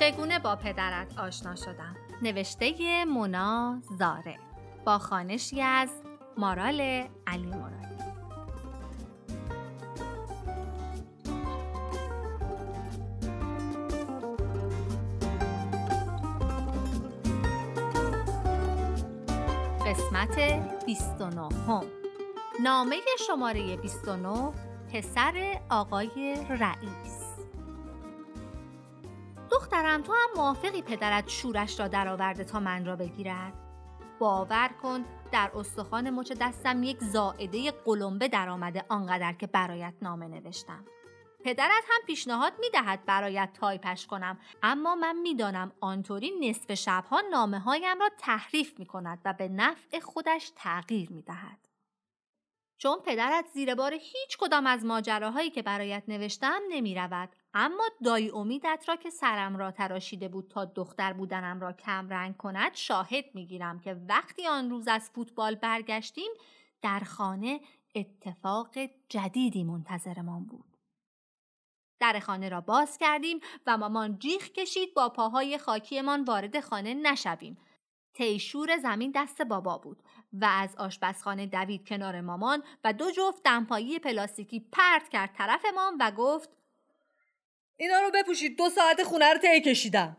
چگونه با پدرت آشنا شدم؟ نوشته مونا زاره با خانشی از مارال علی مرادی قسمت 29 هم. نامه شماره 29 پسر آقای رئیس. دخترم تو هم موافقی پدرت شورش را درآورده تا من را بگیرد باور کن در استخوان مچ دستم یک زائده قلمبه درآمده آنقدر که برایت نامه نوشتم پدرت هم پیشنهاد می دهد برایت تایپش کنم اما من می‌دانم آنطوری نصف شبها نامه هایم را تحریف می کند و به نفع خودش تغییر می دهد. چون پدرت زیر بار هیچ کدام از ماجراهایی که برایت نوشتم نمی رود. اما دایی امیدت را که سرم را تراشیده بود تا دختر بودنم را کم رنگ کند شاهد می گیرم که وقتی آن روز از فوتبال برگشتیم در خانه اتفاق جدیدی منتظرمان بود. در خانه را باز کردیم و مامان جیغ کشید با پاهای خاکیمان وارد خانه نشویم. تیشور زمین دست بابا بود و از آشپزخانه دوید کنار مامان و دو جفت دمپایی پلاستیکی پرت کرد طرفمان و گفت اینا رو بپوشید. دو ساعت خونه رو طی کشیدم.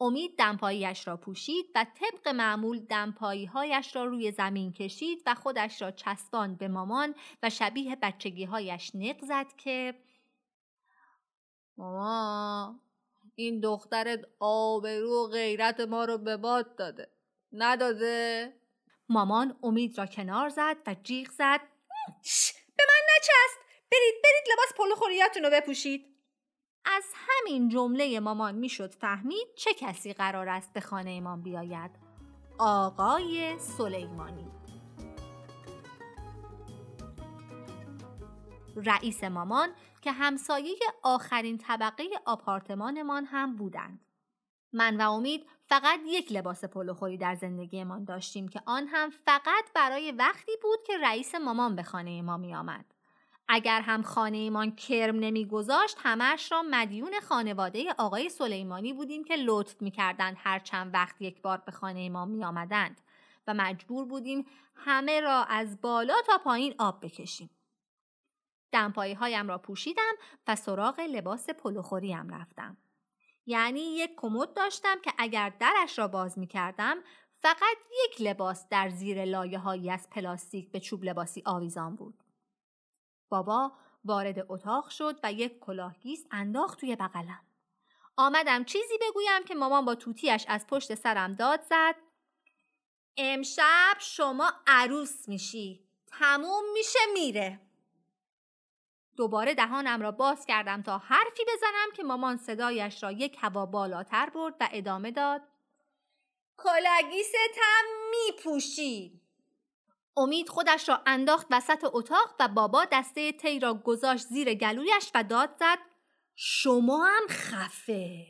امید دمپاییش را پوشید و طبق معمول دمپاییهایش را روی زمین کشید و خودش را چسباند به مامان و شبیه بچگیهایش نق زد که ماما این دخترت آبرو و غیرت ما رو به باد داده. نداده؟ مامان امید را کنار زد و جیغ زد. به من نچست برید برید لباس پلو خوریاتون رو بپوشید. از همین جمله مامان می‌شد فهمید چه کسی قرار است به خانه ایمان بیاید آقای سلیمانی رئیس مامان که همسایه آخرین طبقه آپارتمانمان هم بودند. من و امید فقط یک لباس پلوخوری در زندگیمان داشتیم که آن هم فقط برای وقتی بود که رئیس مامان به خانه ما می آمد. اگر هم خانه ایمان کرم نمیگذاشت همش را مدیون خانواده آقای سلیمانی بودیم که لطف می‌کردند هر چند وقت یک بار به خانه ما آمدند و مجبور بودیم همه را از بالا تا پایین آب بکشیم. دمپایی هایم را پوشیدم و سراغ لباس پلوخوریم رفتم. یعنی یک کمد داشتم که اگر درش را باز می کردم فقط یک لباس در زیر لایه هایی از پلاستیک به چوب لباسی آویزان بود. بابا وارد اتاق شد و یک کلاهگیس انداخت توی بغلم. آمدم چیزی بگویم که مامان با توپیش از پشت سرم داد زد. امشب شما عروس میشی. تموم میشه میره. دوباره دهانم را باز کردم تا حرفی بزنم که مامان صدایش را یک هوا بالاتر برد و ادامه داد کلاگیستم هم میپوشی امید خودش را انداخت وسط اتاق و بابا دسته تی را گذاشت زیر گلویش و داد زد شما هم خفه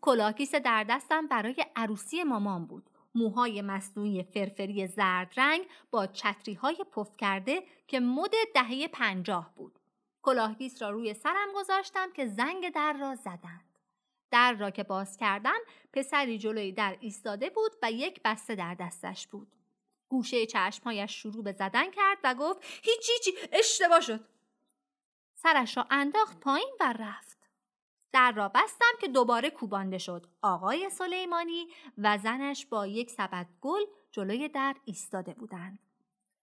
کلاگیس در دستم برای عروسی مامان بود موهای مصنوعی فرفری زرد رنگ با چتری های پف کرده که مد دهه پنجاه بود کلاهگیس را روی سرم گذاشتم که زنگ در را زدند. در را که باز کردم پسری جلوی در ایستاده بود و یک بسته در دستش بود. گوشه چشمهایش شروع به زدن کرد و گفت هیچی هیچی اشتباه شد. سرش را انداخت پایین و رفت. در را بستم که دوباره کوبانده شد. آقای سلیمانی و زنش با یک سبد گل جلوی در ایستاده بودند.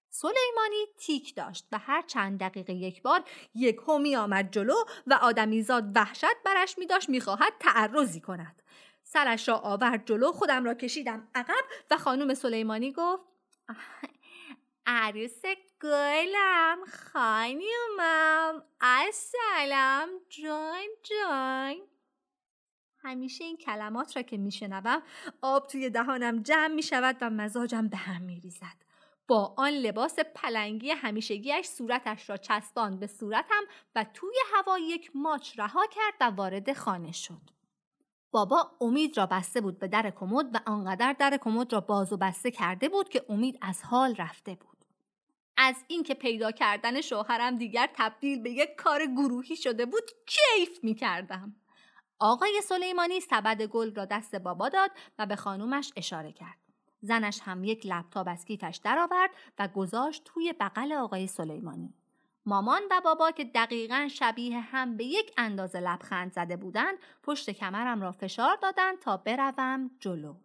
سلیمانی تیک داشت و هر چند دقیقه یک بار یک همی آمد جلو و آدمیزاد وحشت برش می داشت می خواهد تعرضی کند. سرش را آورد جلو خودم را کشیدم عقب و خانم سلیمانی گفت عروس گلم خانیومم السلام جان جان همیشه این کلمات را که میشنوم آب توی دهانم جمع می شود و مزاجم به هم می. با آن لباس پلنگی همیشگیش صورتش را چسباند به صورتم و توی هوا یک ماچ رها کرد و وارد خانه شد. بابا امید را بسته بود به در کمد و آنقدر در کمد را باز و بسته کرده بود که امید از حال رفته بود. از اینکه پیدا کردن شوهرم دیگر تبدیل به یک کار گروهی شده بود کیف می کردم. آقای سلیمانی سبد گل را دست بابا داد و به خانومش اشاره کرد. زنش هم یک لپتاپ از کیفش درآورد و گذاشت توی بغل آقای سلیمانی. مامان و بابا که دقیقا شبیه هم به یک اندازه لبخند زده بودند پشت کمرم را فشار دادند تا بروم جلو.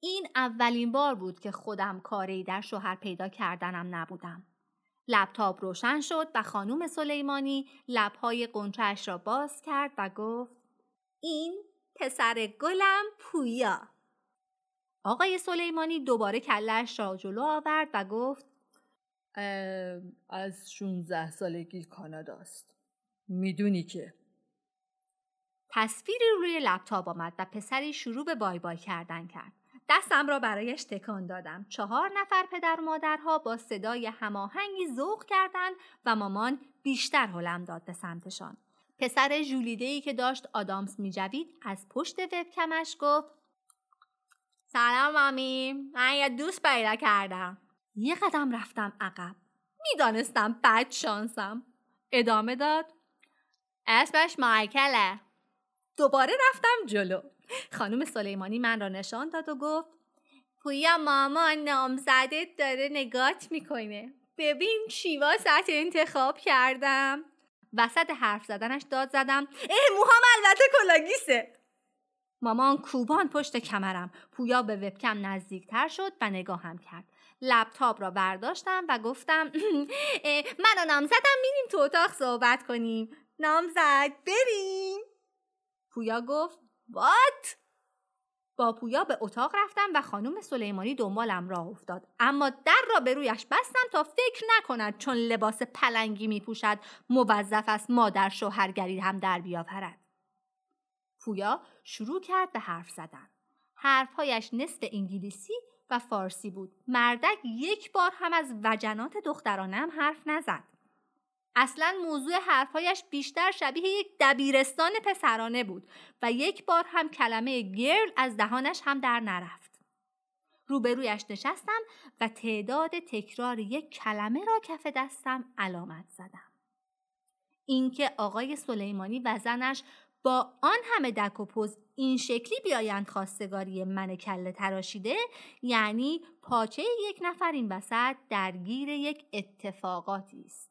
این اولین بار بود که خودم کاری در شوهر پیدا کردنم نبودم. لپتاپ روشن شد و خانوم سلیمانی لبهای قنچهش را باز کرد و گفت این پسر گلم پویا. آقای سلیمانی دوباره کلش را جلو آورد و گفت از 16 سالگی کاناداست. می‌دونی که تصویری روی لپتاپ آمد و پسری شروع به بای بای کردن کرد. دستم را برایش تکان دادم. چهار نفر پدر و مادرها با صدای هماهنگی ذوق کردند و مامان بیشتر هلم داد به سمتشان. پسر ژولیده‌ای که داشت آدامس میجوید از پشت وبکمش گفت سلام مامی من یه دوست پیدا کردم یه قدم رفتم عقب. می‌دانستم بد شانسم. ادامه داد. اسمش مایکله. دوباره رفتم جلو. خانم سلیمانی من را نشان داد و گفت پویا مامان نامزدت داره نگات می‌کنه. ببین چی واسط انتخاب کردم. وسط حرف زدنش داد زدم اه موهام البته کلاگیسه. مامان کوبان پشت کمرم. پویا به وبکم نزدیکتر شد و نگاهم کرد. لپتاپ را برداشتم و گفتم من و نامزدم میریم تو اتاق صحبت کنیم. نامزد بریم! پویا گفت وات؟ با پویا به اتاق رفتم و خانم سلیمانی دنبالم راه افتاد. اما در را به رویش بستم تا فکر نکند چون لباس پلنگی می پوشد موظف است مادر شوهرگری هم در بیاورد. پویا شروع کرد به حرف زدن. حرفهایش نصف انگلیسی و فارسی بود مردک یک بار هم از وجنات دخترانم حرف نزد اصلا موضوع حرفهایش بیشتر شبیه یک دبیرستان پسرانه بود و یک بار هم کلمه گرل از دهانش هم در نرفت. روبرویش نشستم و تعداد تکرار یک کلمه را کف دستم علامت زدم. اینکه آقای سلیمانی و زنش با آن همه دک و پوز این شکلی بیایند خواستگاری من کله تراشیده یعنی پاچه یک نفر این وسط درگیر یک اتفاقاتی است.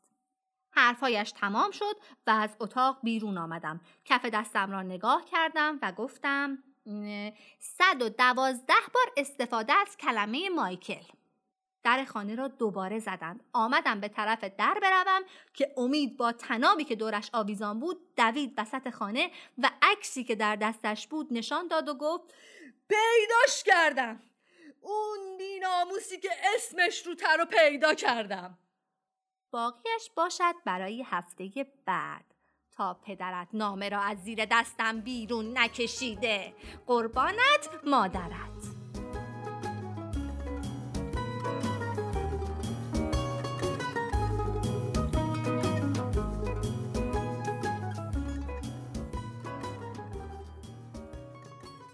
حرفایش تمام شد و از اتاق بیرون آمدم. کف دستم را نگاه کردم و گفتم صد و دوازده بار استفاده از کلمه مایکل. در خانه را دوباره زدند. آمدم به طرف در بروم که امید با تنابی که دورش آویزان بود دوید وسط خانه و عکسی که در دستش بود نشان داد و گفت پیداش کردم. اون بیناموسی که اسمش رو تر رو پیدا کردم. باقیش باشد برای هفته بعد. تا پدرت نامه را از زیر دستم بیرون نکشیده. قربانت مادرت.